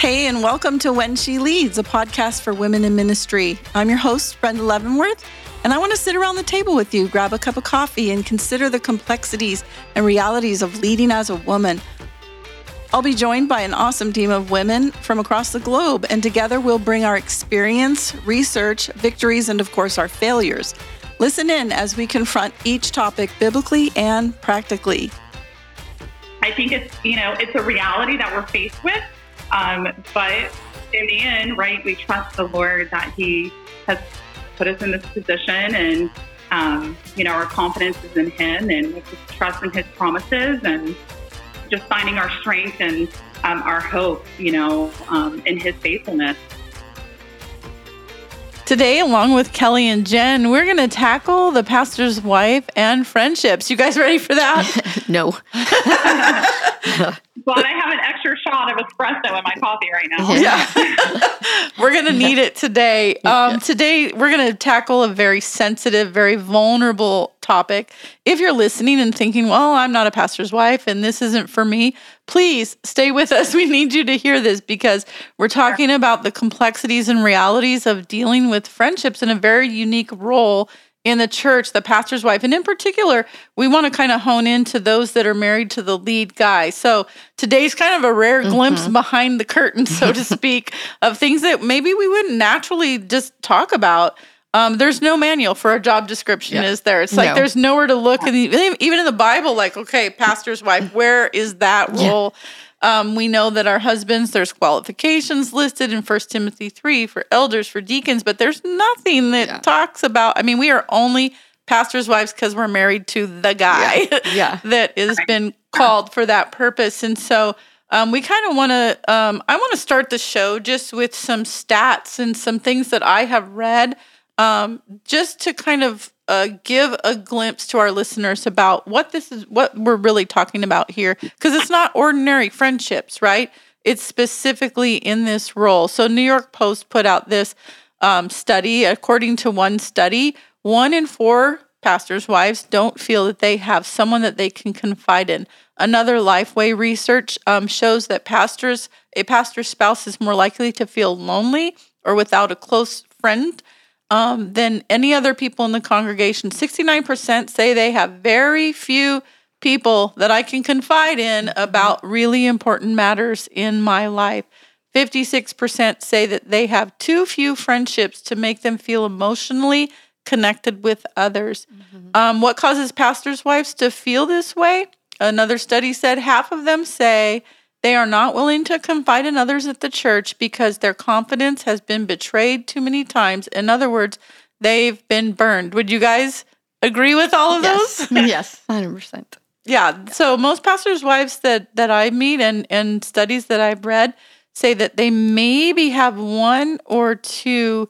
Hey, and welcome to When She Leads, a podcast for women in ministry. I'm your host, Brenda Leavenworth, and I want to sit around the table with you, grab a cup of coffee, and consider the complexities and realities of leading as a woman. I'll be joined by an awesome team of women from across the globe, and together we'll bring our experience, research, victories, and of course, our failures. Listen in as we confront each topic biblically and practically. I think it's, you know, it's a reality that we're faced with. Um, but in the end, right, we trust the Lord that He has put us in this position and, um, you know, our confidence is in Him and we just trust in His promises and just finding our strength and um, our hope, you know, um, in His faithfulness. Today, along with Kelly and Jen, we're going to tackle the pastor's wife and friendships. You guys ready for that? no. Glad I have an extra shot of espresso in my coffee right now. Yeah. we're going to need it today. Um, today, we're going to tackle a very sensitive, very vulnerable topic. If you're listening and thinking, well, I'm not a pastor's wife and this isn't for me, please stay with us. We need you to hear this because we're talking about the complexities and realities of dealing with friendships in a very unique role in the church, the pastor's wife. And in particular, we want to kind of hone into those that are married to the lead guy. So today's kind of a rare mm-hmm. glimpse behind the curtain, so to speak, of things that maybe we wouldn't naturally just talk about. Um, there's no manual for a job description, yeah. is there? It's like no. there's nowhere to look. And even in the Bible, like, okay, pastor's wife, where is that role? Yeah. Um, we know that our husbands, there's qualifications listed in First Timothy 3 for elders, for deacons, but there's nothing that yeah. talks about. I mean, we are only pastors' wives because we're married to the guy yeah. yeah. that has been called for that purpose. And so um, we kind of want to, um, I want to start the show just with some stats and some things that I have read um, just to kind of uh, give a glimpse to our listeners about what this is, what we're really talking about here, because it's not ordinary friendships, right? It's specifically in this role. So, New York Post put out this um, study. According to one study, one in four pastors' wives don't feel that they have someone that they can confide in. Another Lifeway research um, shows that pastors, a pastor's spouse, is more likely to feel lonely or without a close friend um, than any other people in the congregation. 69% say they have very few people that I can confide in mm-hmm. about really important matters in my life. 56% say that they have too few friendships to make them feel emotionally connected with others. Mm-hmm. Um, what causes pastors' wives to feel this way? Another study said half of them say they are not willing to confide in others at the church because their confidence has been betrayed too many times. In other words, they've been burned. Would you guys agree with all of yes. those? yes, 100%. Yeah. So most pastors' wives that that I meet and and studies that I've read say that they maybe have one or two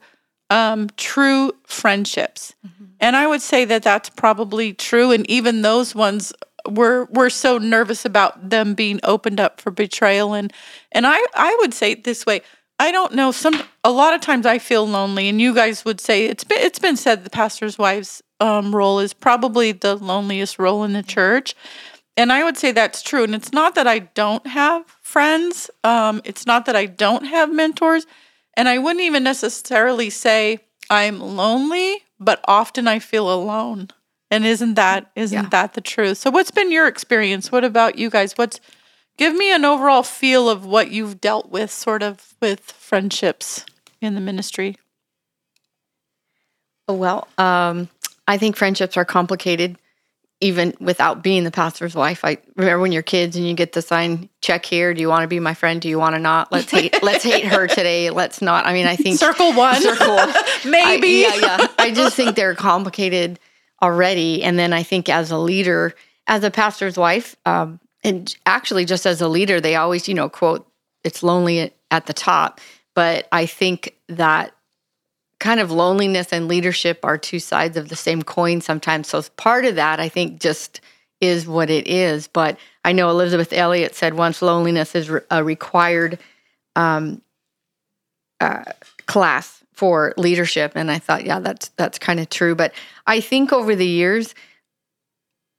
um, true friendships, mm-hmm. and I would say that that's probably true. And even those ones we're we're so nervous about them being opened up for betrayal. And and I I would say it this way. I don't know some a lot of times I feel lonely and you guys would say it's been it's been said the pastor's wife's um, role is probably the loneliest role in the church. And I would say that's true and it's not that I don't have friends um, it's not that I don't have mentors. And I wouldn't even necessarily say I'm lonely but often I feel alone and isn't that isn't yeah. that the truth? So what's been your experience? What about you guys? What's give me an overall feel of what you've dealt with sort of with friendships in the ministry? Well, um, I think friendships are complicated even without being the pastor's wife. I remember when you're kids and you get the sign check here. Do you want to be my friend? Do you want to not? Let's hate let's hate her today. Let's not. I mean, I think circle one. Circle maybe. I, yeah, yeah. I just think they're complicated already. And then I think as a leader, as a pastor's wife, um, and actually just as a leader, they always, you know, quote, it's lonely at the top. But I think that kind of loneliness and leadership are two sides of the same coin sometimes. So part of that, I think, just is what it is. But I know Elisabeth Elliot said once loneliness is a required um, uh, class for leadership and i thought yeah that's that's kind of true but i think over the years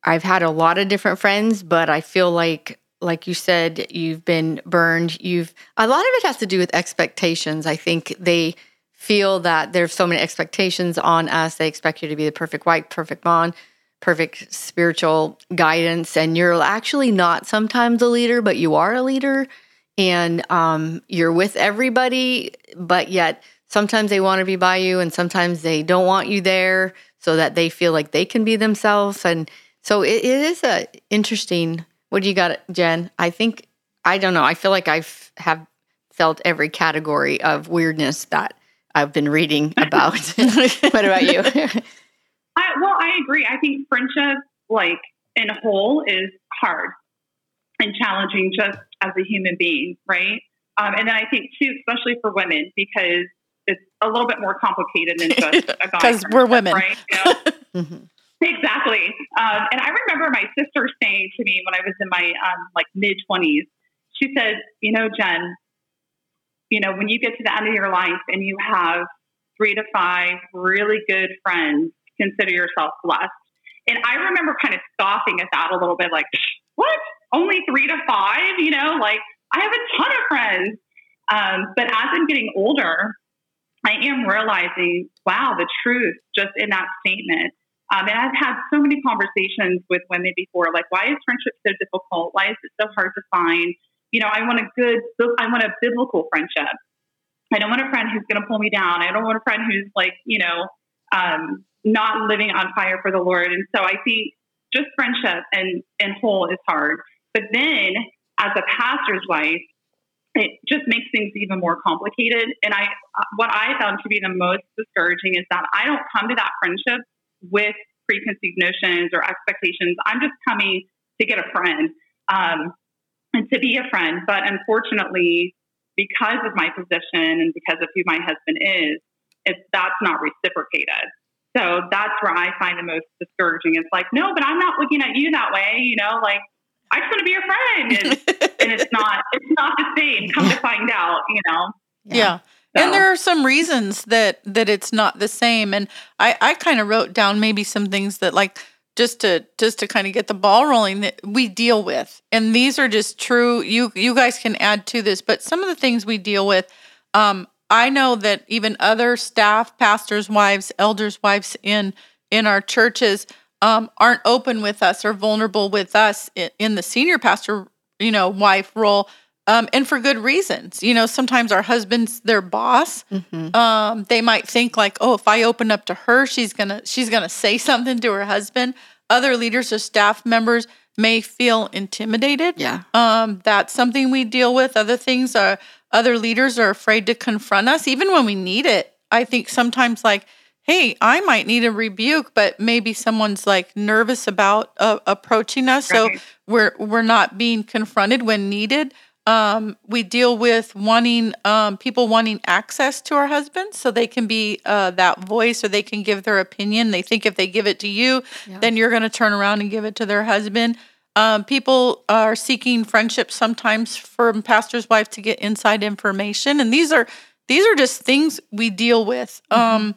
i've had a lot of different friends but i feel like like you said, you've been burned. You've a lot of it has to do with expectations. I think they feel that there's so many expectations on us. They expect you to be the perfect wife, perfect mom, perfect spiritual guidance, and you're actually not sometimes a leader, but you are a leader, and um, you're with everybody, but yet sometimes they want to be by you, and sometimes they don't want you there, so that they feel like they can be themselves, and so it, it is a interesting what do you got, Jen? I think I don't know. I feel like I've have felt every category of weirdness that I've been reading about. what about you? I, well, I agree. I think friendship, like in whole, is hard and challenging just as a human being, right? Um, and then I think too, especially for women, because it's a little bit more complicated than just a guy. Because we're women, right? You know? mm-hmm. Exactly. Um, and I remember my sister saying to me when I was in my um, like mid 20s, she said, You know, Jen, you know, when you get to the end of your life and you have three to five really good friends, consider yourself blessed. And I remember kind of scoffing at that a little bit, like, what? Only three to five? You know, like I have a ton of friends. Um, but as I'm getting older, I am realizing, wow, the truth just in that statement um, and I've had so many conversations with women before, like, why is friendship so difficult? Why is it so hard to find? You know, I want a good, I want a biblical friendship. I don't want a friend who's going to pull me down. I don't want a friend who's like, you know, um, not living on fire for the Lord. And so I think just friendship and, and whole is hard. But then as a pastor's wife, it just makes things even more complicated. And I, what I found to be the most discouraging is that I don't come to that friendship with preconceived notions or expectations. I'm just coming to get a friend um, and to be a friend. But unfortunately, because of my position and because of who my husband is, it's that's not reciprocated. So that's where I find the most discouraging. It's like, no, but I'm not looking at you that way. You know, like I just want to be your friend, and, and it's not it's not the same. Come to find out, you know. yeah. yeah. So. And there are some reasons that that it's not the same. And I I kind of wrote down maybe some things that like just to just to kind of get the ball rolling that we deal with. And these are just true. You you guys can add to this, but some of the things we deal with um I know that even other staff, pastors' wives, elders' wives in in our churches um, aren't open with us or vulnerable with us in, in the senior pastor, you know, wife role um, and for good reasons. You know, sometimes our husband's their boss. Mm-hmm. Um, they might think like, oh, if I open up to her, she's gonna she's gonna say something to her husband. Other leaders or staff members may feel intimidated. Yeah, um, that's something we deal with. Other things are other leaders are afraid to confront us, even when we need it. I think sometimes like. Hey, I might need a rebuke, but maybe someone's like nervous about uh, approaching us, right. so we're we're not being confronted when needed um, we deal with wanting um, people wanting access to our husbands so they can be uh, that voice or they can give their opinion. They think if they give it to you, yeah. then you're going to turn around and give it to their husband. Um, people are seeking friendship sometimes from pastor's wife to get inside information, and these are these are just things we deal with. Mm-hmm.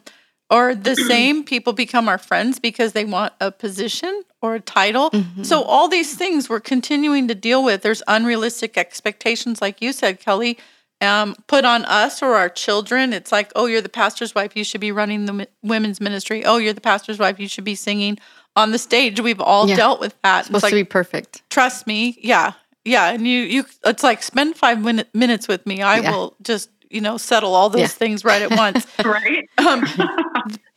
Or the same people become our friends because they want a position or a title. Mm-hmm. So all these things we're continuing to deal with. There's unrealistic expectations, like you said, Kelly, um, put on us or our children. It's like, oh, you're the pastor's wife, you should be running the women's ministry. Oh, you're the pastor's wife, you should be singing on the stage. We've all yeah. dealt with that. It's supposed like, to be perfect. Trust me, yeah, yeah. And you, you, it's like spend five minute, minutes with me. I yeah. will just you know settle all those yeah. things right at once. right. Um,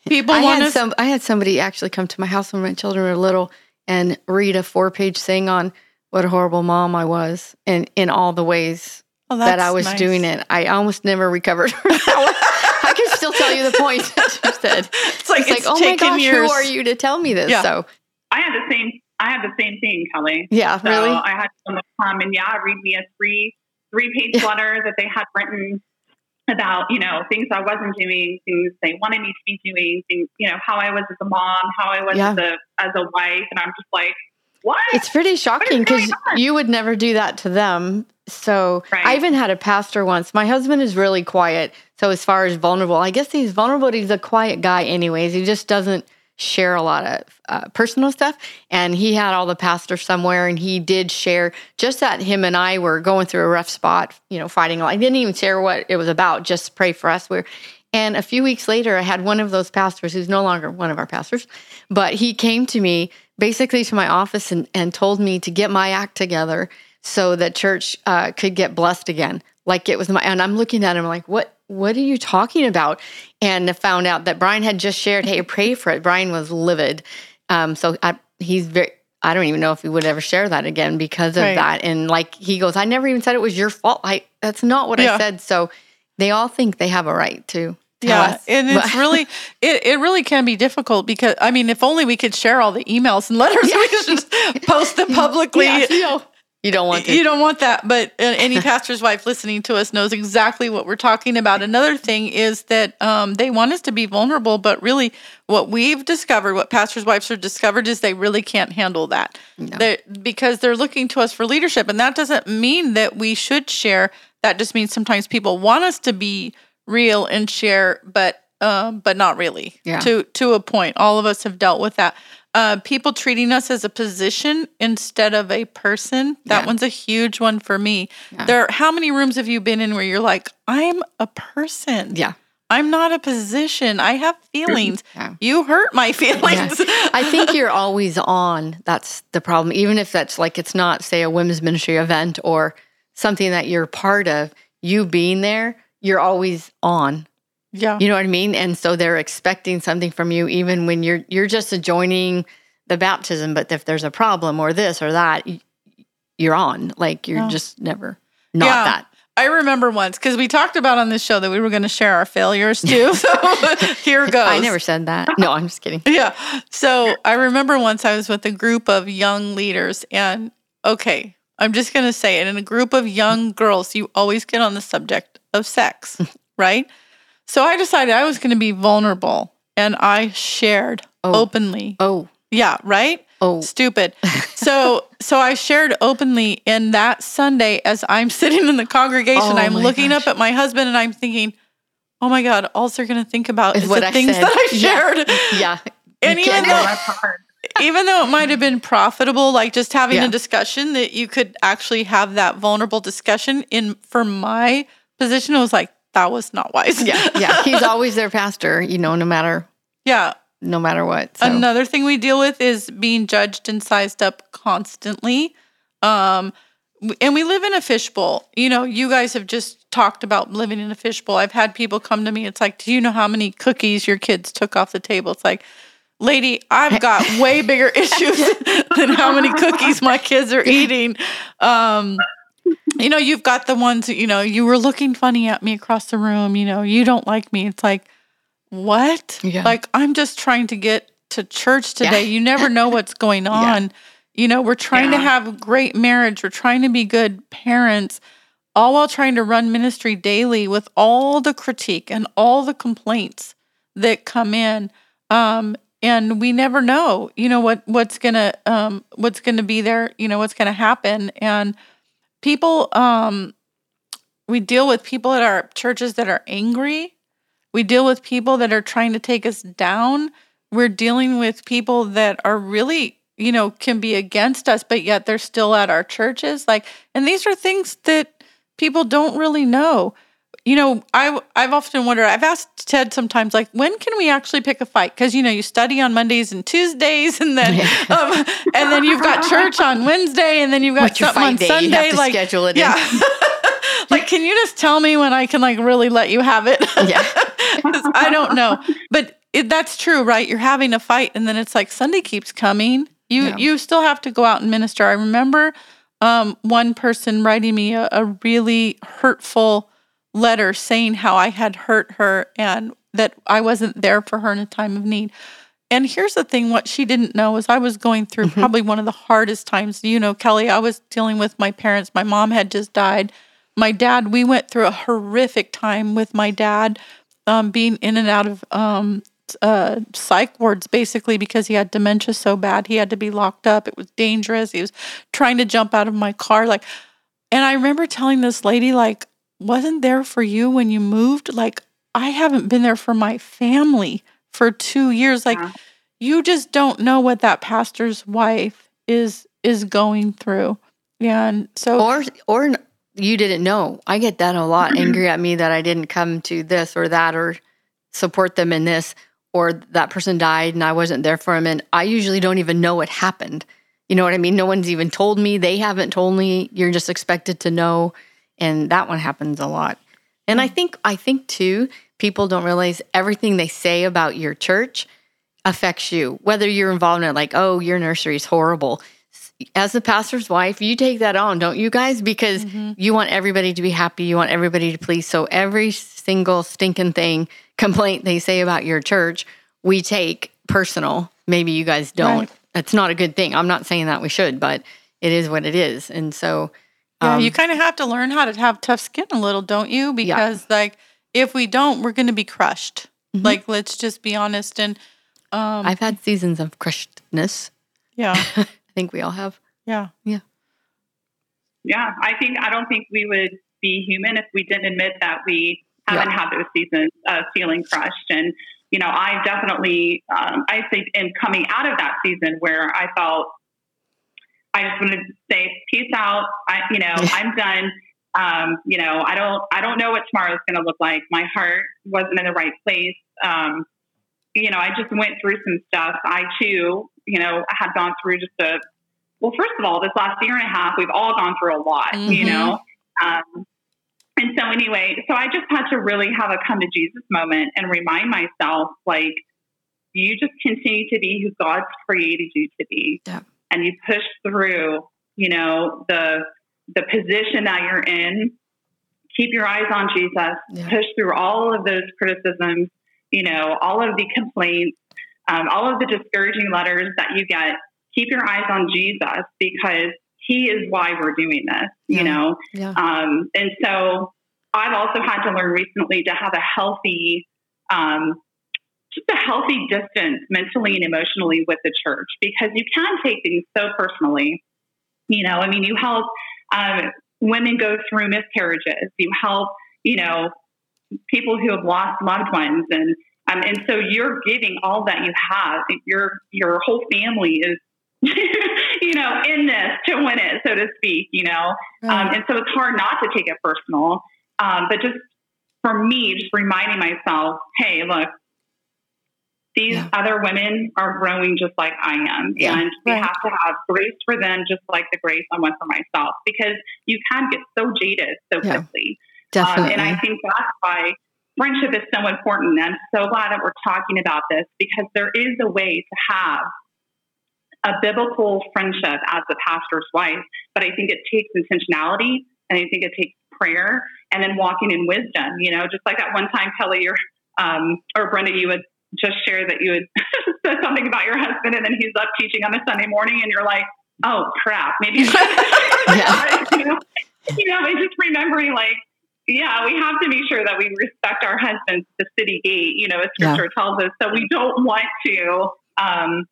people I want had some. I had somebody actually come to my house when my children were little and read a four page thing on what a horrible mom I was, and in all the ways oh, that I was nice. doing it. I almost never recovered. I can still tell you the point she said. It's like, it's, it's like oh my gosh, years. who are you to tell me this? Yeah. So I had the same. I had the same thing, Kelly. Yeah, so really. I had someone come and yeah, read me a three three page letter that they had written about you know things I wasn't doing, things they wanted me to be doing, things you know how I was as a mom, how I was yeah. as a as a wife, and I'm just like, what? It's pretty shocking because you would never do that to them. So right. I even had a pastor once. My husband is really quiet. So as far as vulnerable, I guess he's vulnerable. He's a quiet guy, anyways. He just doesn't share a lot of uh, personal stuff. And he had all the pastors somewhere, and he did share just that him and I were going through a rough spot, you know, fighting. I didn't even share what it was about, just pray for us. We're and a few weeks later, I had one of those pastors who's no longer one of our pastors, but he came to me basically to my office and, and told me to get my act together so that church uh, could get blessed again. Like it was my, and I'm looking at him like, what, what are you talking about? And found out that Brian had just shared, hey, pray for it. Brian was livid. Um, so I, he's very, I don't even know if he would ever share that again because of right. that. And like he goes, I never even said it was your fault. I that's not what yeah. I said. So they all think they have a right to yeah us. and it's really it, it really can be difficult because i mean if only we could share all the emails and letters yeah. we could just post them publicly yeah, you, know, you don't want to. you don't want that but uh, any pastor's wife listening to us knows exactly what we're talking about another thing is that um, they want us to be vulnerable but really what we've discovered what pastors wives have discovered is they really can't handle that no. they're, because they're looking to us for leadership and that doesn't mean that we should share that just means sometimes people want us to be real and share, but um, but not really. Yeah. To to a point. All of us have dealt with that. Uh, people treating us as a position instead of a person. That yeah. one's a huge one for me. Yeah. There. How many rooms have you been in where you're like, I'm a person. Yeah. I'm not a position. I have feelings. Yeah. You hurt my feelings. Yeah. I think you're always on. That's the problem. Even if that's like it's not, say, a women's ministry event or something that you're part of, you being there, you're always on. Yeah. You know what I mean? And so they're expecting something from you even when you're you're just joining the baptism, but if there's a problem or this or that, you're on. Like you're yeah. just never not yeah. that. I remember once because we talked about on this show that we were going to share our failures too. So here goes. I never said that. No, I'm just kidding. Yeah. So I remember once I was with a group of young leaders, and okay, I'm just going to say it in a group of young girls, you always get on the subject of sex, right? So I decided I was going to be vulnerable and I shared oh. openly. Oh. Yeah, right? Oh. Stupid. so so I shared openly in that Sunday as I'm sitting in the congregation, oh I'm looking gosh. up at my husband and I'm thinking, "Oh my god, all they're going to think about is, is the I things said. that I shared." Yeah. yeah. And even though, even though it might have been profitable, like just having yeah. a discussion that you could actually have that vulnerable discussion in for my position, it was like, that was not wise. Yeah. Yeah. He's always their pastor, you know, no matter Yeah. No matter what. So. Another thing we deal with is being judged and sized up constantly. Um and we live in a fishbowl. You know, you guys have just talked about living in a fishbowl. I've had people come to me. It's like, do you know how many cookies your kids took off the table? It's like, lady, I've got way bigger issues than how many cookies my kids are eating. Um, you know, you've got the ones, you know, you were looking funny at me across the room, you know, you don't like me. It's like, what? Yeah. Like, I'm just trying to get to church today. Yeah. You never know what's going on. Yeah. You know, we're trying to have a great marriage, we're trying to be good parents, all while trying to run ministry daily with all the critique and all the complaints that come in. Um, and we never know you know what what's gonna um what's gonna be there you know what's gonna happen and people um we deal with people at our churches that are angry. We deal with people that are trying to take us down. We're dealing with people that are really you know can be against us but yet they're still at our churches. Like and these are things that people don't really know you know, I I've often wondered. I've asked Ted sometimes, like, when can we actually pick a fight? Because you know, you study on Mondays and Tuesdays, and then um, and then you've got church on Wednesday, and then you've got What's something on day? Sunday. like, schedule it. Yeah. like, can you just tell me when I can like really let you have it? Yeah. I don't know, but it, that's true, right? You're having a fight, and then it's like Sunday keeps coming. You yeah. you still have to go out and minister. I remember um, one person writing me a, a really hurtful letter saying how I had hurt her and that I wasn't there for her in a time of need. And here's the thing what she didn't know is I was going through mm-hmm. probably one of the hardest times. You know, Kelly, I was dealing with my parents. My mom had just died. My dad, we went through a horrific time with my dad um, being in and out of um, uh, psych wards basically because he had dementia so bad. He had to be locked up. It was dangerous. He was trying to jump out of my car. Like, and I remember telling this lady, like, wasn't there for you when you moved. Like, I haven't been there for my family for two years. Like, yeah. you just don't know what that pastor's wife is is going through. And so or or you didn't know. I get that a lot. Angry at me that I didn't come to this or that or support them in this or that person died and I wasn't there for him and I usually don't even know what happened. You know what I mean? No one's even told me. They haven't told me. You're just expected to know and that one happens a lot. And I think I think too people don't realize everything they say about your church affects you. Whether you're involved in it like, "Oh, your nursery is horrible." As the pastor's wife, you take that on, don't you guys? Because mm-hmm. you want everybody to be happy, you want everybody to please. So every single stinking thing complaint they say about your church, we take personal. Maybe you guys don't. Right. That's not a good thing. I'm not saying that we should, but it is what it is. And so Yeah, um, you kind of have to learn how to have tough skin a little, don't you? Because like if we don't, we're going to be crushed. Mhm. Like let's just be honest and um I've had seasons of crushedness. yeah. I think we all have. Yeah. Yeah, Yeah, I think I don't think we would be human if we didn't admit that we haven't had those seasons of feeling crushed. And you know, I definitely, um, I think, in coming out of that season where I felt I just wanted to say peace out. I, you know, I'm done. Um, you know, I don't, I don't know what tomorrow's going to look like. My heart wasn't in the right place. Um, you know, I just went through some stuff. I too, you know, had gone through just a well, first of all, this last year and a half, we've all gone through a lot, you Mhm. know? Um, and so, anyway, so I just had to really have a come to Jesus moment and remind myself, like, you just continue to be who God's created you to be. Yeah. And you push through, you know, the, the position that you're in. Keep your eyes on Jesus. Yeah. Push through all of those criticisms, you know, all of the complaints, um, all of the discouraging letters that you get keep your eyes on Jesus because he is why we're doing this, you Yeah. know? Yeah. Um, and so I've also had to learn recently to have a healthy, um, just a healthy distance mentally and emotionally with the church because you can take things so personally. You know, I mean, you help um, women go through miscarriages, you help, you know, people who have lost loved ones and um, and so you're giving all that you have. Your your whole family is, you know, in this to win it, so to speak. You know, um, and so it's hard not to take it personal. Um, but just for me, just reminding myself, hey, look, these Yeah. other women are growing just like I am, Yeah. and we Right. have to have grace for them, just like the grace I want for myself, because you can get so jaded so Yeah. quickly. Definitely. Um, and I think that's why friendship is so important. I'm so glad that we're talking about this because there is a way to have a biblical friendship as a pastor's wife, but I think it takes intentionality and I think it takes prayer and then walking in wisdom. You know, just like that one time, Kelly, or um, or Brenda, you would just share that you had said something about your husband, and then he's up teaching on a Sunday morning, and you're like, "Oh crap, maybe." Yeah. you know, you know, and just remembering like yeah, we have to make sure that we respect our husbands the city gate, you know, as Yeah. scripture tells us. So we don't want to, um,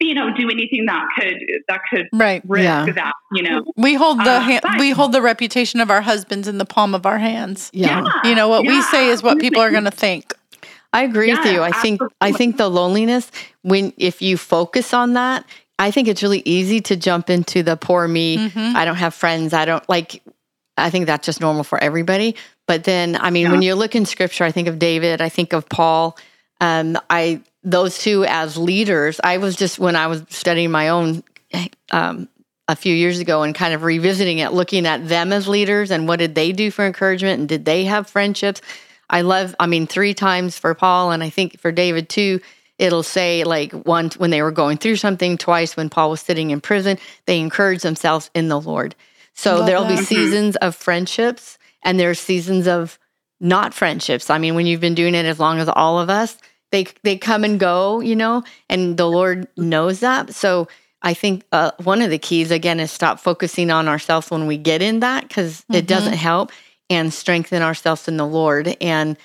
you know, do anything that could that could Right. risk Yeah. that, you know. We hold the Uh, ha- we hold the reputation of our husbands in the palm of our hands. yeah. You know what we say is what people are going to think. I agree with you. I think I think the loneliness when if you focus on that, I think it's really easy to jump into the poor me. Mhm. I don't have friends. I don't like I think that's just normal for everybody. But then I mean Yeah. when you look in scripture, I think of David, I think of Paul. Um I those two as leaders, I was just when I was studying my own um a few years ago and kind of revisiting it, looking at them as leaders and what did they do for encouragement and did they have friendships? I love, I mean, three times for Paul, and I think for David too, it'll say like once when they were going through something, twice when Paul was sitting in prison, they encouraged themselves in the Lord. So Love there'll be seasons of friendships and there's seasons of not friendships. I mean, when you've been doing it as long as all of us, they they come and go, you know, and the Lord knows that. So I think uh, one of the keys again is stop focusing on ourselves when we get in that because it Mhm. doesn't help, and strengthen ourselves in the Lord. And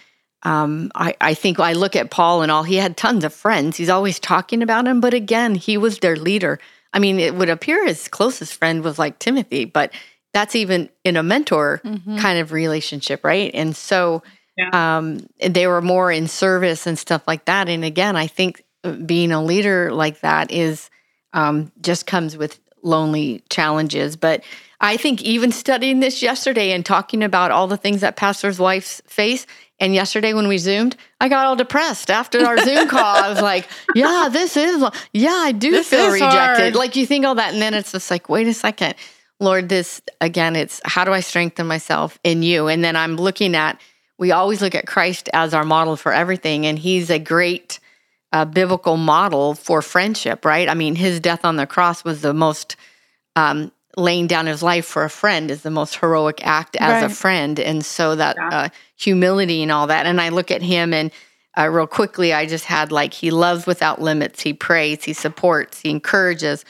um, I, I think I look at Paul and all he had tons of friends. He's always talking about him, but again, he was their leader. I mean, it would appear his closest friend was like Timothy, but that's even in a mentor Mhm. kind of relationship, right? And so Yeah. um, they were more in service and stuff like that. And again, I think being a leader like that is um, just comes with lonely challenges. But I think even studying this yesterday and talking about all the things that pastors' wives face, and yesterday when we zoomed, I got all depressed after our Zoom call. I was like, "Yeah, this is yeah, I do This feel rejected." hard. Like you think all that, and then it's just like, wait a second, Lord, this again. It's how do I strengthen myself in you? And then I'm looking at. We always look at Christ as our model for everything, and He's a great uh, biblical model for friendship, right? I mean, His death on the cross was the most um, laying down his life for a friend is the most heroic act as a friend and so that Yeah. uh, humility and all that and i look at him and uh, real quickly i just had like he loves without limits he prays he supports he encourages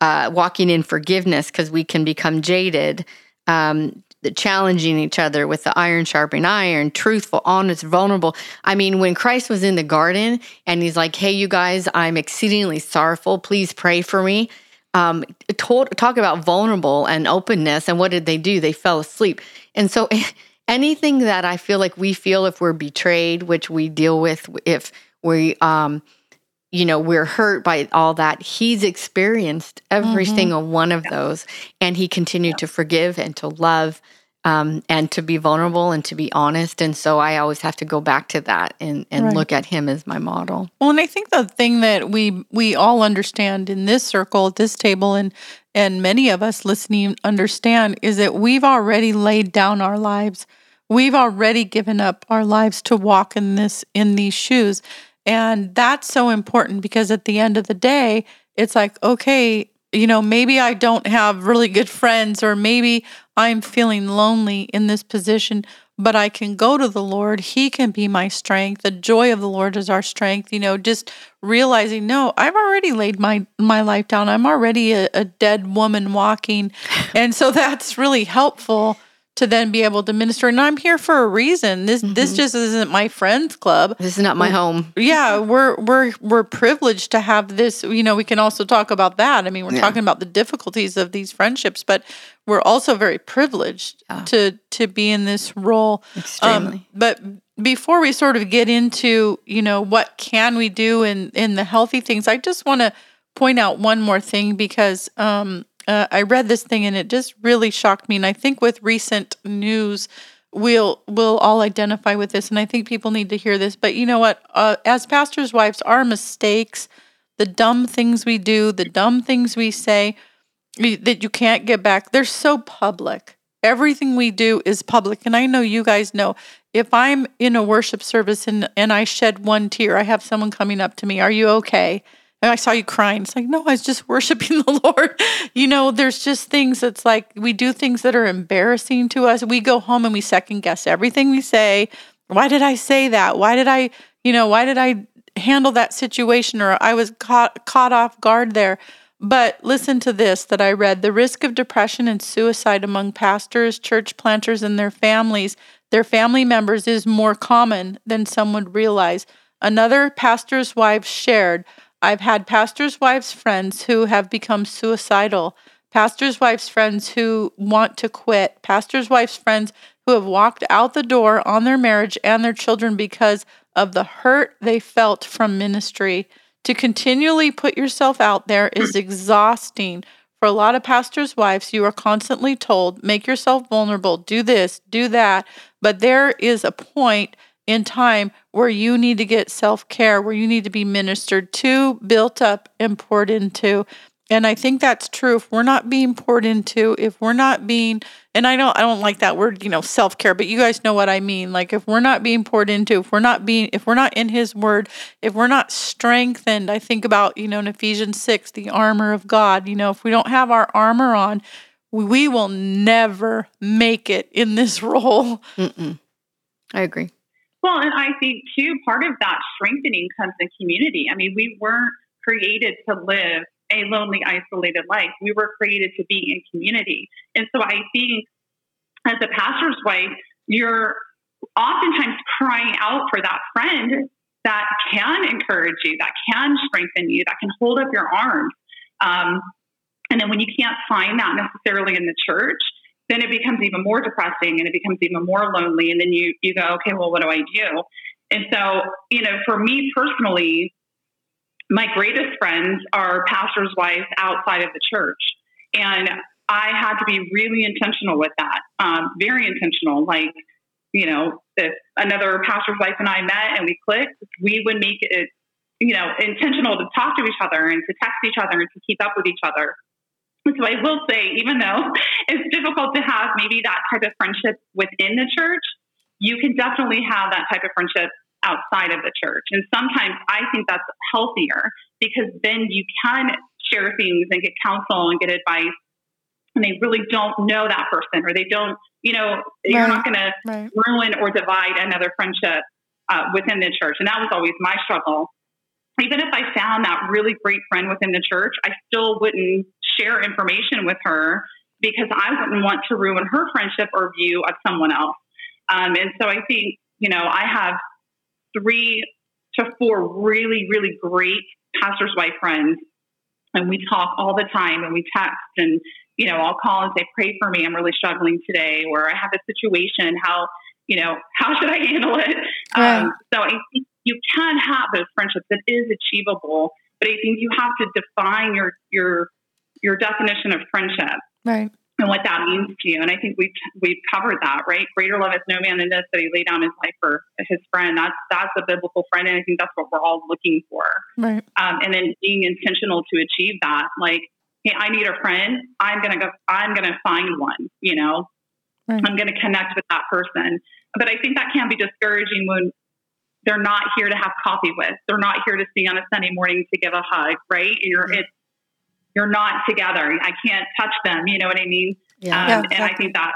uh, walking in forgiveness because we can become jaded um, challenging each other with the iron sharpening iron truthful honest vulnerable i mean when christ was in the garden and he's like hey you guys i'm exceedingly sorrowful please pray for me um, talk about vulnerable and openness. And what did they do? They fell asleep. And so, anything that I feel like we feel if we're betrayed, which we deal with if we, um, you know, we're hurt by all that, he's experienced every Mhm. single one of those. And he continued to forgive and to love um, and to be vulnerable and to be honest. And so, I always have to go back to that and, and Right. look at him as my model. Well, and I think the thing that we we all understand in this circle, at this table, and and many of us listening understand is that we've already laid down our lives. We've already given up our lives to walk in this in these shoes. And that's so important because at the end of the day, it's like, okay, you know, maybe I don't have really good friends or maybe I'm feeling lonely in this position, but I can go to the Lord. He can be my strength. The joy of the Lord is our strength. You know, just realizing, no, I've already laid my my life down. I'm already a, a dead woman walking, and so that's really helpful to then be able to minister. And I'm here for a reason. This this Mhm. just isn't my friends club This is not my home. yeah we're we're we're privileged to have this you know we can also talk about that i mean we're Yeah. talking about the difficulties of these friendships but we're also very privileged Yeah. to to be in this role Extremely. um, but before we sort of get into you know what can we do in in the healthy things i just want to point out one more thing because um uh, i read this thing and it just really shocked me. And i think with recent news we'll we'll all identify with this. And i think people need to hear this. But you know what? Uh, as pastors wives our mistakes the dumb things we do the dumb things we say that you can't get back they're so public. Everything we do is public. And i know you guys know if i'm in a worship service and and i shed one tear i have someone coming up to me are you okay i saw you crying. It's like no i was just worshiping the lord. You know there's just things that's like we do things that are embarrassing to us. We go home and we second guess everything we say. Why did i say that? Why did i you know why did i handle that situation? Or i was caught caught off guard there. But listen to this that I read. The risk of depression and suicide among pastors, church planters, and their families, their family members, is more common than some would realize. Another pastor's wife shared I've had pastors' wives' friends who have become suicidal, pastors' wives' friends who want to quit, pastors' wives' friends who have walked out the door on their marriage and their children because of the hurt they felt from ministry. To continually put yourself out there is exhausting. For a lot of pastors' wives, you are constantly told, make yourself vulnerable, do this, do that. But there is a point in time where you need to get self care, where you need to be ministered to, built up, and poured into. And I think that's true. If we're not being poured into, if we're not being, and I don't, I don't like that word, you know, self care, but you guys know what I mean. Like if we're not being poured into, if we're not being, if we're not in His Word, if we're not strengthened, I think about, you know, in Ephesians six, the armor of God. You know, if we don't have our armor on, we, will never make it in this role. Mm-mm. I agree. Well, and I think too, part of that strengthening comes in community. I mean, we weren't created to live a lonely, isolated life. We were created to be in community. And so I think as a pastor's wife, you're oftentimes crying out for that friend that can encourage you, that can strengthen you, that can hold up your arms. Um, and then when you can't find that necessarily in the church, then it becomes even more depressing and it becomes even more lonely. And then you you go, okay, well, what do I do? And so, you know, for me personally, my greatest friends are pastors' wives outside of the church. And I had to be really intentional with that, um, very intentional. Like, you know, if another pastor's wife and I met and we clicked, we would make it, you know, intentional to talk to each other and to text each other and to keep up with each other. So I will say, even though it's difficult to have maybe that type of friendship within the church, you can definitely have that type of friendship outside of the church. And sometimes I think that's healthier because then you can share things and get counsel and get advice. And they really don't know that person or they don't, you know, right. you're not going to ruin or divide another friendship uh, within the church. And that was always my struggle. Even if I found that really great friend within the church, I still wouldn't share information with her because I wouldn't want to ruin her friendship or view of someone else. Um, and so I think, you know, I have three to four really, really great pastor's wife friends. And we talk all the time and we text and, you know, I'll call and say, pray for me. I'm really struggling today. Or I have a situation. How, you know, how should I handle it? Right. Um, so I think you can have those friendships. It is achievable, but I think you have to define your, your, your definition of friendship. Right and what that means to you. And I think we've we've covered that, right? Greater love is no man than this that he laid down his life for his friend. That's that's a biblical friend, and I think that's what we're all looking for. Right. Um, and then being intentional to achieve that, like, hey, I need a friend. I'm gonna go. I'm gonna find one. You know, right. I'm gonna connect with that person. But I think that can be discouraging when they're not here to have coffee with. They're not here to see on a Sunday morning to give a hug, right? You're, it's you're not together. I can't touch them. You know what I mean? Yeah. Um, yeah exactly. And I think that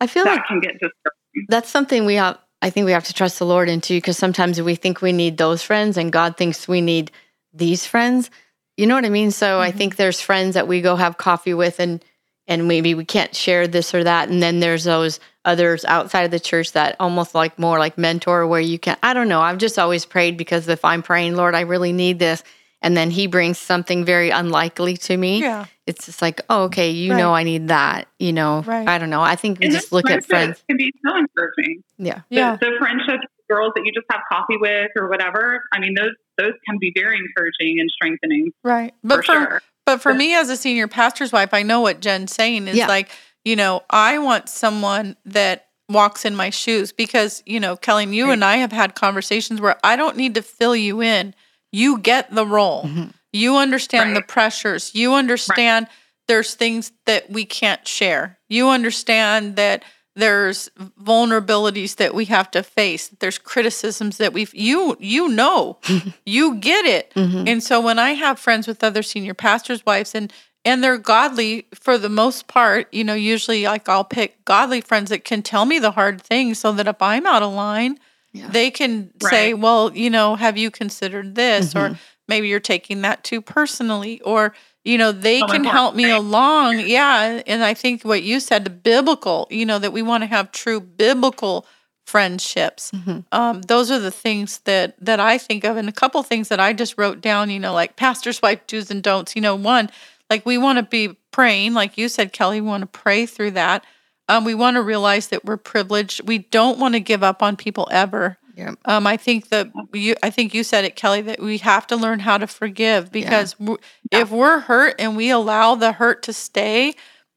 I feel that like can get discouraging. That's something we have. I think we have to trust the Lord into because sometimes we think we need those friends, and God thinks we need these friends. You know what I mean? So mm-hmm. I think there's friends that we go have coffee with, and and maybe we can't share this or that, and then there's those others outside of the church that almost like more like mentor where you can. I don't know. I've just always prayed because if I'm praying, Lord, I really need this and then he brings something very unlikely to me. Yeah. It's just like, oh, okay, you right. know, I need that. You know, right. I don't know. I think we and just look at friends. Can be so encouraging. Yeah. The, yeah. The friendships, girls that you just have coffee with or whatever. I mean, those those can be very encouraging and strengthening. Right. But for, for sure. But for me as a senior pastor's wife, I know what Jen's saying is yeah. like, you know, I want someone that walks in my shoes because, you know, Kelly, you right. and I have had conversations where I don't need to fill you in you get the role. Mm-hmm. You understand right. the pressures. You understand right. there's things that we can't share. You understand that there's vulnerabilities that we have to face. There's criticisms that we've you you know. you get it. Mm-hmm. And so when I have friends with other senior pastors' wives and and they're godly for the most part, you know, usually like I'll pick godly friends that can tell me the hard things so that if I'm out of line, yeah. They can right. say, well, you know, have you considered this? Mm-hmm. Or maybe you're taking that too personally. Or, you know, they oh, can help me right. along. Yeah. And I think what you said, the biblical, you know, that we want to have true biblical friendships. Mm-hmm. Um, those are the things that that I think of, and a couple things that I just wrote down. You know, like pastor's wife do's and don'ts. You know, one, like we want to be praying, like you said, Kelly. We want to pray through that. Um, we want to realize that we're privileged. We don't want to give up on people ever. Yeah. Um, I think that you, I think you said it, Kelly, that we have to learn how to forgive because yeah. if we're hurt and we allow the hurt to stay,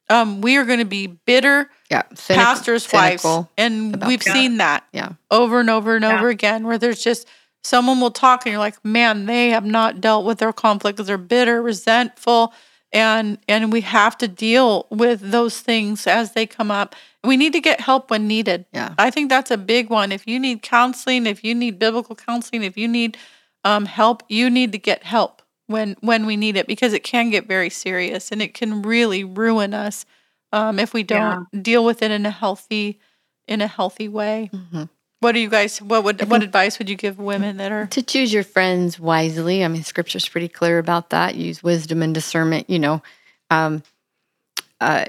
um, we are going to be bitter yeah. Cynic- pastors' wives, and we've that. seen that yeah. over and over and yeah. over again, where there's just someone will talk and you're like, man, they have not dealt with their conflict because they're bitter, resentful, and and we have to deal with those things as they come up. We need to get help when needed. Yeah. I think that's a big one. If you need counseling if you need biblical counseling if you need um, help you need to get help when when we need it because it can get very serious and it can really ruin us um, if we don't yeah. deal with it in a healthy in a healthy way. Mm-hmm. What do you guys? What would what advice would you give women that are to choose your friends wisely? I mean, Scripture's pretty clear about that. Use wisdom and discernment. You know, um, uh,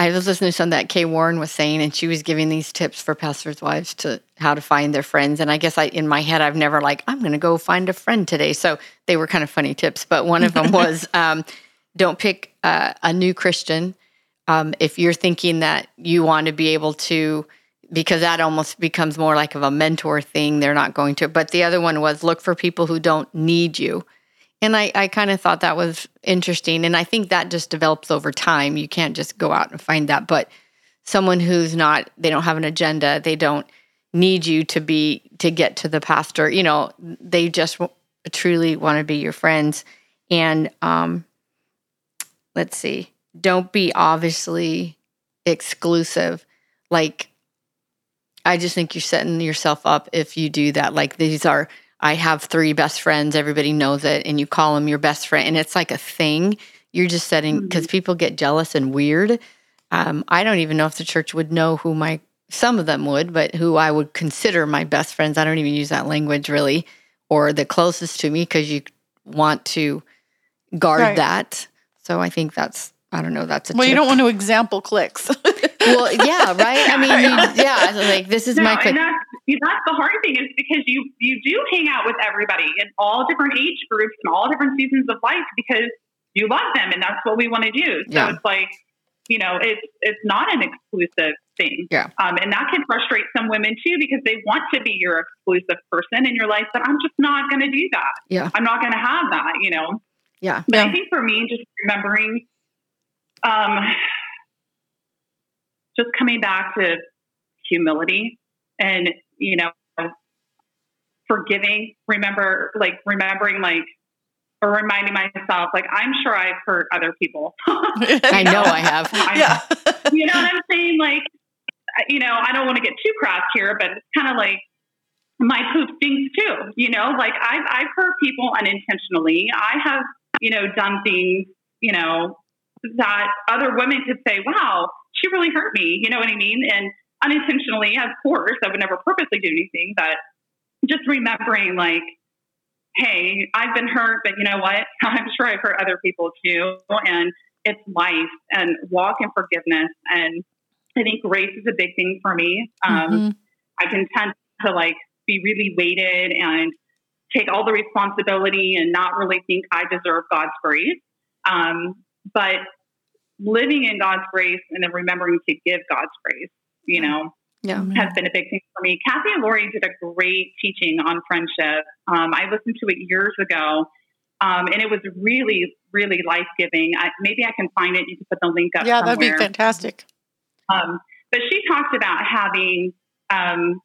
I was listening to something that Kay Warren was saying, and she was giving these tips for pastors' wives to how to find their friends. And I guess I, in my head, I've never like I'm going to go find a friend today. So they were kind of funny tips, but one of them was um, don't pick uh, a new Christian um, if you're thinking that you want to be able to because that almost becomes more like of a mentor thing. They're not going to. But the other one was look for people who don't need you. And I, I kind of thought that was interesting. And I think that just develops over time. You can't just go out and find that. But someone who's not, they don't have an agenda, they don't need you to be, to get to the pastor, you know, they just truly want to be your friends. And um, let's see, don't be obviously exclusive. Like, I just think you're setting yourself up if you do that. Like, these are, I have three best friends, everybody knows it, and you call them your best friend, and it's like a thing. You're just setting, because mm-hmm. people get jealous and weird. Um, I don't even know if the church would know who my, some of them would, but who I would consider my best friends. I don't even use that language really, or the closest to me, because you want to guard right. that. So I think that's I don't know. That's a well. Tip. You don't want to example clicks. well, yeah, right. I mean, you, yeah. Like this is no, my. And that's, that's the hard thing is because you you do hang out with everybody in all different age groups and all different seasons of life because you love them and that's what we want to do. So yeah. it's like you know it's it's not an exclusive thing. Yeah. Um, and that can frustrate some women too because they want to be your exclusive person in your life, but I'm just not going to do that. Yeah. I'm not going to have that. You know. Yeah. But yeah. I think for me, just remembering um, just coming back to humility and, you know, forgiving, remember, like, remembering, like, or reminding myself, like, I'm sure I've hurt other people. I know I have. I, yeah. you know what I'm saying? Like, you know, I don't want to get too crass here, but it's kind of like my poop stinks too. You know, like I've I've hurt people unintentionally. I have, you know, done things, you know, that other women could say, wow, she really hurt me. You know what I mean? And unintentionally, of course, I would never purposely do anything, but just remembering like, hey, I've been hurt, but you know what? I'm sure I've hurt other people too. And it's life and walk in forgiveness. And I think grace is a big thing for me. Um, mm-hmm. I can tend to like be really weighted and take all the responsibility and not really think I deserve God's grace. Um, but living in God's grace and then remembering to give God's grace, you know, yeah. has been a big thing for me. Kathy and Lori did a great teaching on friendship. Um, I listened to it years ago, um, and it was really, really life giving. Maybe I can find it. You can put the link up. Yeah, somewhere. that'd be fantastic. Um, but she talked about having. Um,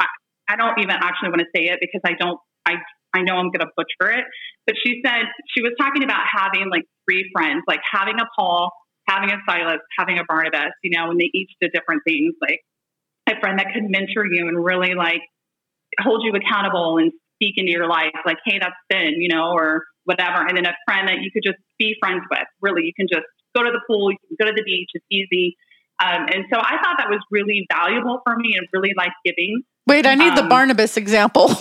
I, I don't even actually want to say it because I don't. I I know I'm going to butcher it, but she said she was talking about having like three friends, like having a Paul, having a Silas, having a Barnabas, you know, and they each did different things. Like a friend that could mentor you and really like hold you accountable and speak into your life, like, hey, that's sin, you know, or whatever. And then a friend that you could just be friends with. Really, you can just go to the pool, you can go to the beach, it's easy. Um, and so I thought that was really valuable for me and really life giving. Wait, I need um, the Barnabas example.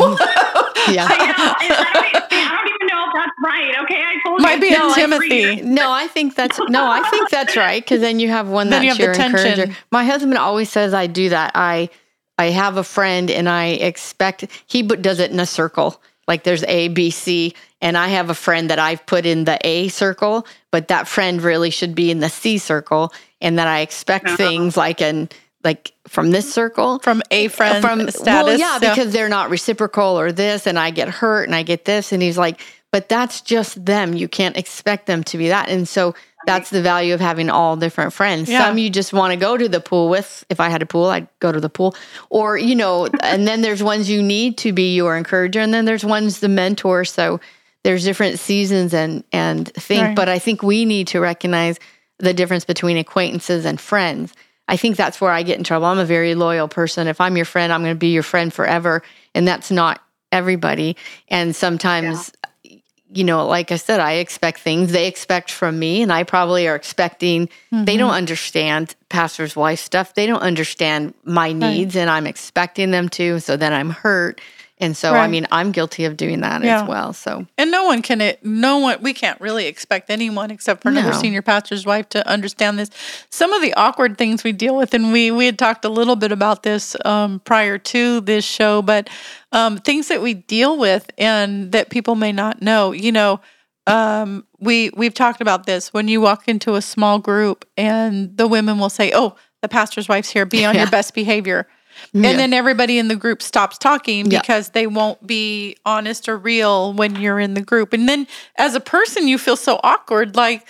yeah. I know. I, I don't even know if that's right. Okay, I told Might you. be no, Timothy. No, I think that's no. I think that's right because then you have one that's your encourager. My husband always says I do that. I I have a friend and I expect he does it in a circle. Like there's A, B, C, and I have a friend that I've put in the A circle, but that friend really should be in the C circle, and that I expect uh-huh. things like an like from this circle. From a friend from status well yeah so. because they're not reciprocal or this and i get hurt and i get this and he's like but that's just them. You can't expect them to be that. And so that's the value of having all different friends. Yeah. some you just want to go to the pool with. If i had a pool i'd go to the pool. Or you know and then there's ones you need to be your encourager and then there's ones the mentor. So there's different seasons and and think right. but i think we need to recognize the difference between acquaintances and friends I think that's where I get in trouble. I'm a very loyal person. If I'm your friend, I'm going to be your friend forever. And that's not everybody. And sometimes, yeah. you know, like I said, I expect things they expect from me, and I probably are expecting, mm-hmm. they don't understand pastor's wife stuff. They don't understand my needs, right. and I'm expecting them to. So then I'm hurt. And so, right. I mean, I'm guilty of doing that yeah. as well. So, and no one can, it, no one, we can't really expect anyone except for another no. senior pastor's wife to understand this. Some of the awkward things we deal with, and we we had talked a little bit about this um, prior to this show, but um, things that we deal with and that people may not know. You know, um, we we've talked about this when you walk into a small group and the women will say, "Oh, the pastor's wife's here. Be on yeah. your best behavior." And then everybody in the group stops talking Yeah. because they won't be honest or real when you're in the group. And then as a person, you feel so awkward. Like,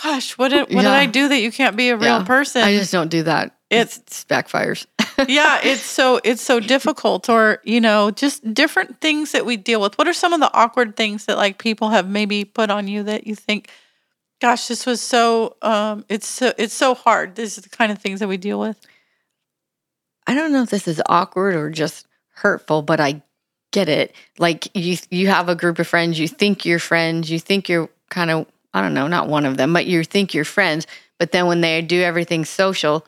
gosh, what did, what did I do that you can't be a real Yeah. person? I just don't do that. It's- It's, backfires. yeah, it's so it's so difficult or, you know, just different things that we deal with. What are some of the awkward things that like people have maybe put on you that you think gosh, this was so um it's so it's so hard. This is the kind of things that we deal with. I don't know if this is awkward or just hurtful, but I get it. Like you you have a group of friends, you think you're friends, you think you're kind of I don't know, not one of them, but you think you're friends, but then when they do everything social,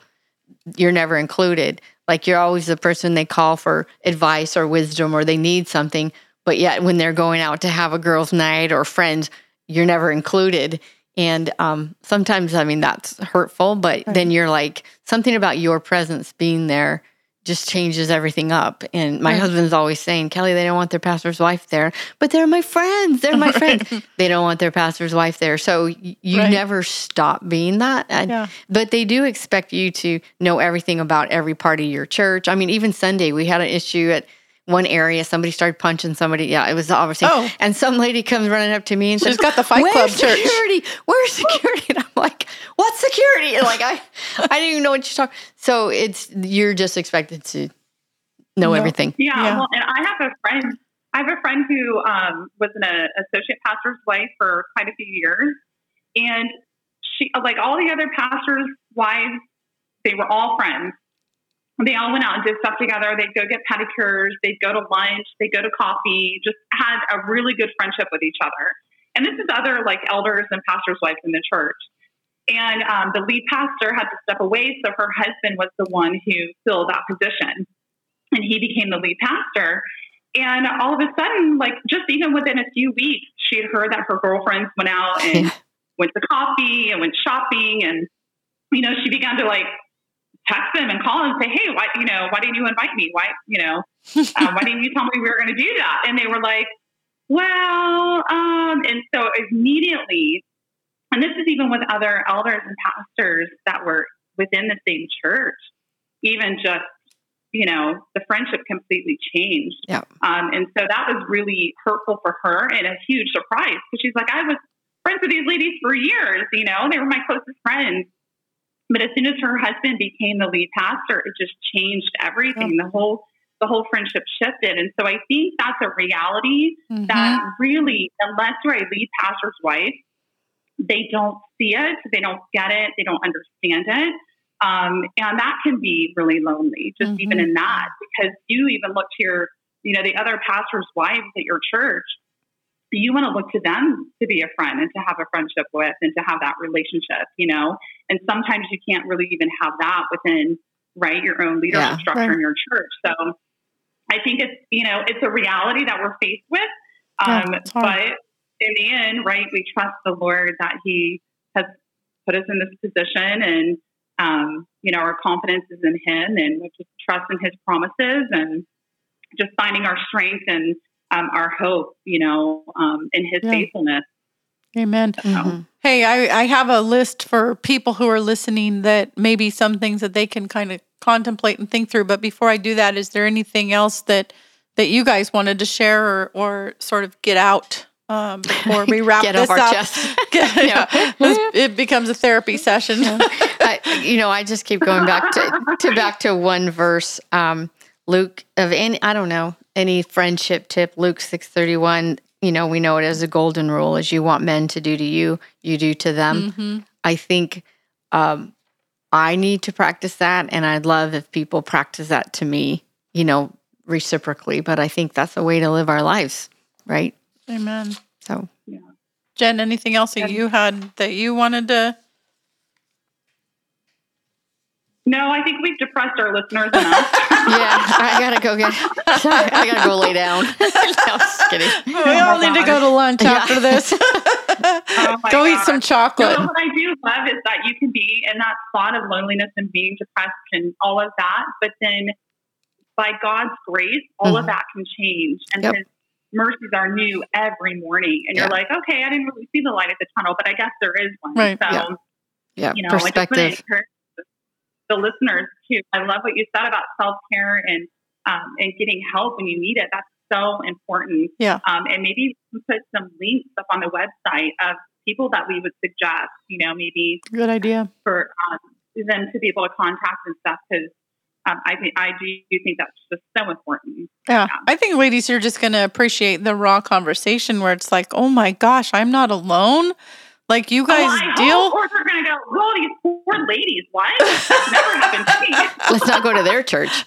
you're never included. Like you're always the person they call for advice or wisdom or they need something, but yet when they're going out to have a girls' night or friends, you're never included. And um, sometimes, I mean, that's hurtful, but then you're like, something about your presence being there just changes everything up. And my Right. husband's always saying, Kelly, they don't want their pastor's wife there, but they're my friends. They're my friends. They don't want their pastor's wife there. So you Right. never stop being that. And- Yeah. But they do expect you to know everything about every part of your church. I mean, even Sunday, we had an issue at one area. Somebody started punching somebody. Yeah, it was obviously. Oh. And some lady comes running up to me and She's says, got the Fight Where's Club church." security? Where's security? And I'm like, what security? And like I, I didn't even know what you're talking. So it's you're just expected to know No. everything. Yeah, Yeah. well, and I have a friend. I have a friend who um, was an uh, associate pastor's wife for quite a few years, and she, like all the other pastors' wives, they were all friends. They all went out and did stuff together. They'd go get pedicures. They'd go to lunch. They'd go to coffee. Just had a really good friendship with each other. And this is other like elders and pastors' wives in the church. And um, the lead pastor had to step away, so her husband was the one who filled that position and he became the lead pastor. And all of a sudden, like just even within a few weeks, she had heard that her girlfriends went out and Yeah. went to coffee and went shopping, and you know, she began to like text them and call and say, "Hey, why you know why didn't you invite me? Why you know uh, why didn't you tell me we were going to do that?" And they were like, "Well," um, and so immediately, and this is even with other elders and pastors that were within the same church, even just you know, the friendship completely changed. Yeah. Um, and so that was really hurtful for her and a huge surprise because she's like, I was friends with these ladies for years, you know, they were my closest friends. But as soon as her husband became the lead pastor, it just changed everything. The whole the whole friendship shifted. And so I think that's a reality Mhm. that really, unless you're a lead pastor's wife, they don't see it, they don't get it, they don't understand it. Um, and that can be really lonely, just Mhm. even in that, because you even look to your, you know, the other pastors' wives at your church. You want to look to them to be a friend and to have a friendship with and to have that relationship, you know. And sometimes you can't really even have that within, right, your own leadership Yeah, structure right. in your church. So I think it's, you know, it's a reality that we're faced with. Um, hard. but in the end, right, we trust the Lord that He has put us in this position and um, you know, our confidence is in Him, and we just trust in His promises, and just finding our strength and um, our hope, you know, um, in His Yeah. faithfulness. Amen. Mhm. Hey, I, I have a list for people who are listening that maybe some things that they can kind of contemplate and think through. But before I do that, is there anything else that that you guys wanted to share or, or sort of get out um, before we wrap Get this off our up? chest. yeah. It becomes a therapy session. I, you know, I just keep going back to, to back to one verse. Um, Luke of any, I don't know any friendship tip. Luke six thirty one. You know, we know it as a golden rule: as you want men to do to you, you do to them. Mhm. I think um, I need to practice that, and I'd love if people practice that to me. You know, reciprocally. But I think that's a way to live our lives, right? Amen. So Jen, anything else that you had that you wanted to? No, I think we've depressed our listeners enough. yeah, I gotta go get. I gotta go lay down. no, just kidding. We all need to go to lunch Yeah. after this. Oh my go eat some chocolate. No, what I do love is that you can be in that spot of loneliness and being depressed and all of that, but then by God's grace, all Mhm. of that can change, and Yep. His mercies are new every morning. And Yeah. you're like, okay, I didn't really see the light at the tunnel, but I guess there is one. Right. So Yeah. Yeah, you know, I just perspective. The listeners too. I love what you said about self care and um, and getting help when you need it. That's so important. Yeah. Um, and maybe we put some links up on the website of people that we would suggest. You know, maybe good idea for um, them to be able to contact and stuff because um, I think I do think that's just so important. Yeah. yeah. I think ladies are just going to appreciate the raw conversation where it's like, oh my gosh, I'm not alone. Like you guys oh, deal. Of course, we're gonna go. Oh, these poor ladies. What? never happened to me. Let's not go to their church.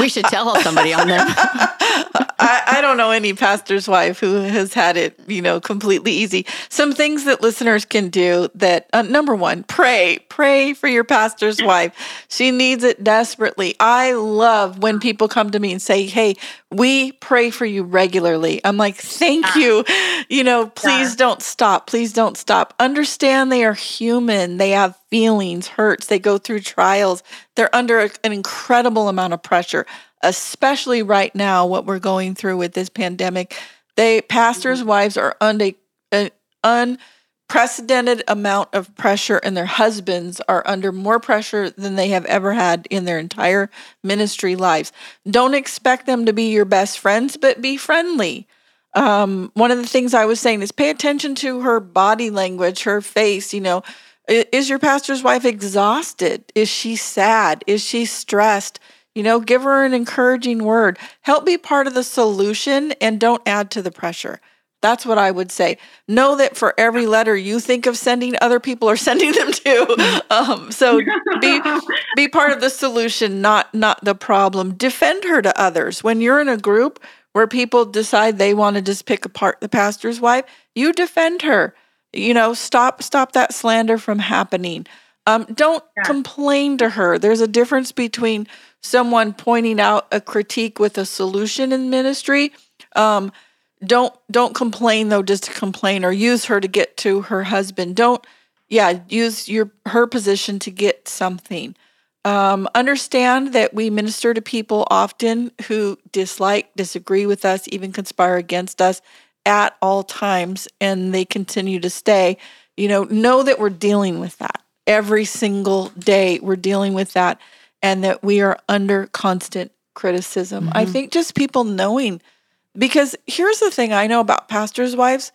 We should tell somebody on them. I, I, don't know any pastor's wife who has had it, you know, completely easy. Some things that listeners can do that uh, number one, pray, pray for your pastor's wife. She needs it desperately. I love when people come to me and say, "Hey, we pray for you regularly." I'm like, "Thank you." You know, please don't stop. Please don't stop. Understand they are human. They have feelings, hurts. They go through trials. They're under an incredible amount of pressure especially right now, what we're going through with this pandemic. They pastors' mm-hmm. wives are under an unprecedented amount of pressure, and their husbands are under more pressure than they have ever had in their entire ministry lives. Don't expect them to be your best friends, but be friendly. Um, one of the things I was saying is pay attention to her body language, her face. You know, is your pastor's wife exhausted? Is she sad? Is she stressed? You know, give her an encouraging word. Help be part of the solution and don't add to the pressure. That's what I would say. Know that for every letter you think of sending, other people are sending them too. Um, so be be part of the solution, not not the problem. Defend her to others. When you're in a group where people decide they want to just pick apart the pastor's wife, you defend her. You know, stop stop that slander from happening. Um, don't yeah. complain to her. There's a difference between someone pointing out a critique with a solution in ministry. Um, don't don't complain though just to complain or use her to get to her husband. Don't yeah, use your her position to get something. Um, understand that we minister to people often who dislike, disagree with us, even conspire against us at all times, and they continue to stay. You know, know that we're dealing with that every single day. We're dealing with that and that we are under constant criticism. Mm-hmm. I think just people knowing, because here's the thing I know about pastors' wives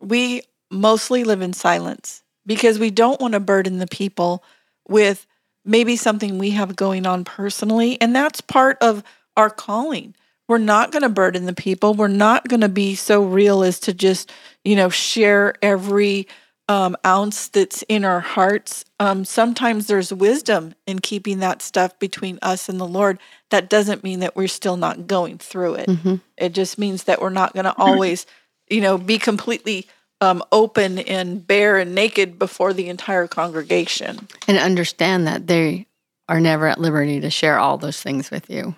we mostly live in silence because we don't want to burden the people with maybe something we have going on personally. And that's part of our calling. We're not going to burden the people. We're not going to be so real as to just, you know, share every um, ounce that's in our hearts. Um, sometimes there's wisdom in keeping that stuff between us and the Lord. That doesn't mean that we're still not going through it. Mm-hmm. It just means that we're not going to always, you know, be completely um, open and bare and naked before the entire congregation. And understand that they are never at liberty to share all those things with you.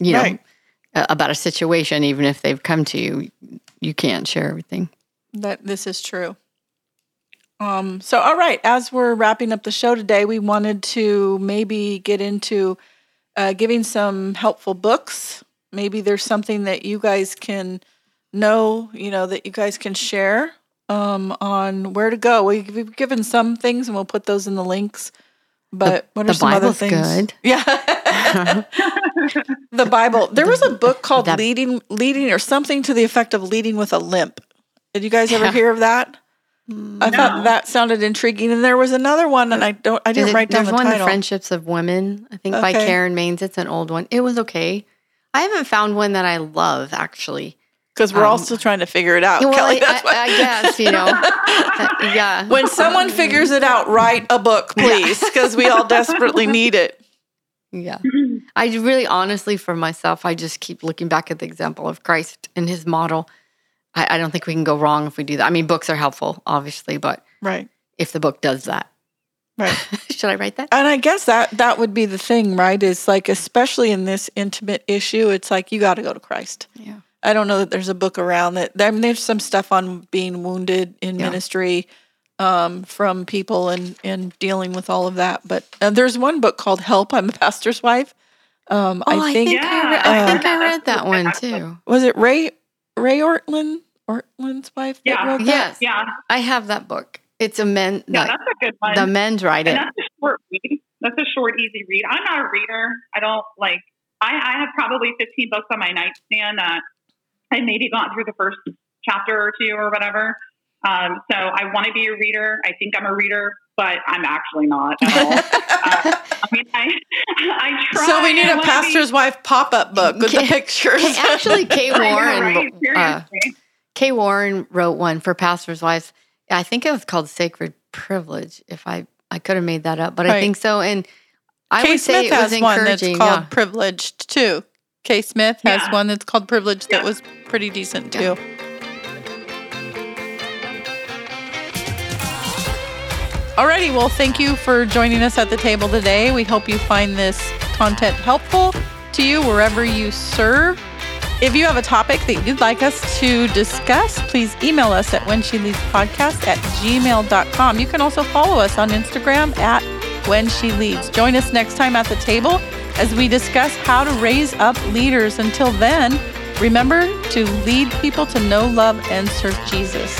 You know, right. about a situation, even if they've come to you, you can't share everything. That this is true. Um, so, all right, as we're wrapping up the show today, we wanted to maybe get into uh, giving some helpful books. Maybe there's something that you guys can know, you know, that you guys can share um, on where to go. We've given some things, and we'll put those in the links. But what are the some Bible's other things? Good. Yeah, the Bible. There was a book called that, "Leading," leading, or something to the effect of "Leading with a Limp." Did you guys ever yeah. hear of that? I no. thought that sounded intriguing, and there was another one, and I don't, I didn't it, write down the one, title. The Friendships of Women, I think, okay. by Karen Mains. It's an old one. It was okay. I haven't found one that I love actually. Because we're um, all still trying to figure it out, well, Kelly. I, I, I, guess you know. yeah. When someone figures it out, write a book, please, because we all desperately need it. Yeah. I really, honestly, for myself, I just keep looking back at the example of Christ and His model I, I don't think we can go wrong if we do that. I mean, books are helpful, obviously, but right if the book does that. Right. Should I write that? And I guess that that would be the thing, right? Is like especially in this intimate issue, it's like you got to go to Christ. Yeah. I don't know that there's a book around that. I mean, there's some stuff on being wounded in yeah. ministry um, from people and and dealing with all of that. But uh, there's one book called "Help." I'm a pastor's wife. Um, oh, I think, I think, I, re- I, think I read that one too. Was it Ray Ray Ortlund? Ortlund's wife yeah. wrote that? Yes. Yeah. I have that book. It's a men. Yeah, that's a good one. The men's write it. That's a short read. that's a short, easy read. I'm not a reader. I don't like. I, I have probably 15 books on my nightstand that I maybe got through the first chapter or two or whatever. Um, so I want to be a reader. I think I'm a reader, but I'm actually not at all. uh, I mean, I, I try. So we need a pastor's be... wife pop-up book with the pictures. Actually, Kay Warren, uh, Kay Warren wrote one for pastor's wives. I think it was called Sacred Privilege. If I I could have made that up, but right. I think so. And I Kay would Smith say it was has one that's called yeah. Privileged too. Kay Smith has yeah. one that's called Privileged yeah. that was pretty decent too. Yeah. Alrighty, well, thank you for joining us at the table today. We hope you find this content helpful to you wherever you serve. If you have a topic that you'd like us to discuss, please email us at when she leads podcast at gmail.com. You can also follow us on Instagram at when she leads. Join us next time at the table as we discuss how to raise up leaders. Until then, remember to lead people to know, love, and serve Jesus.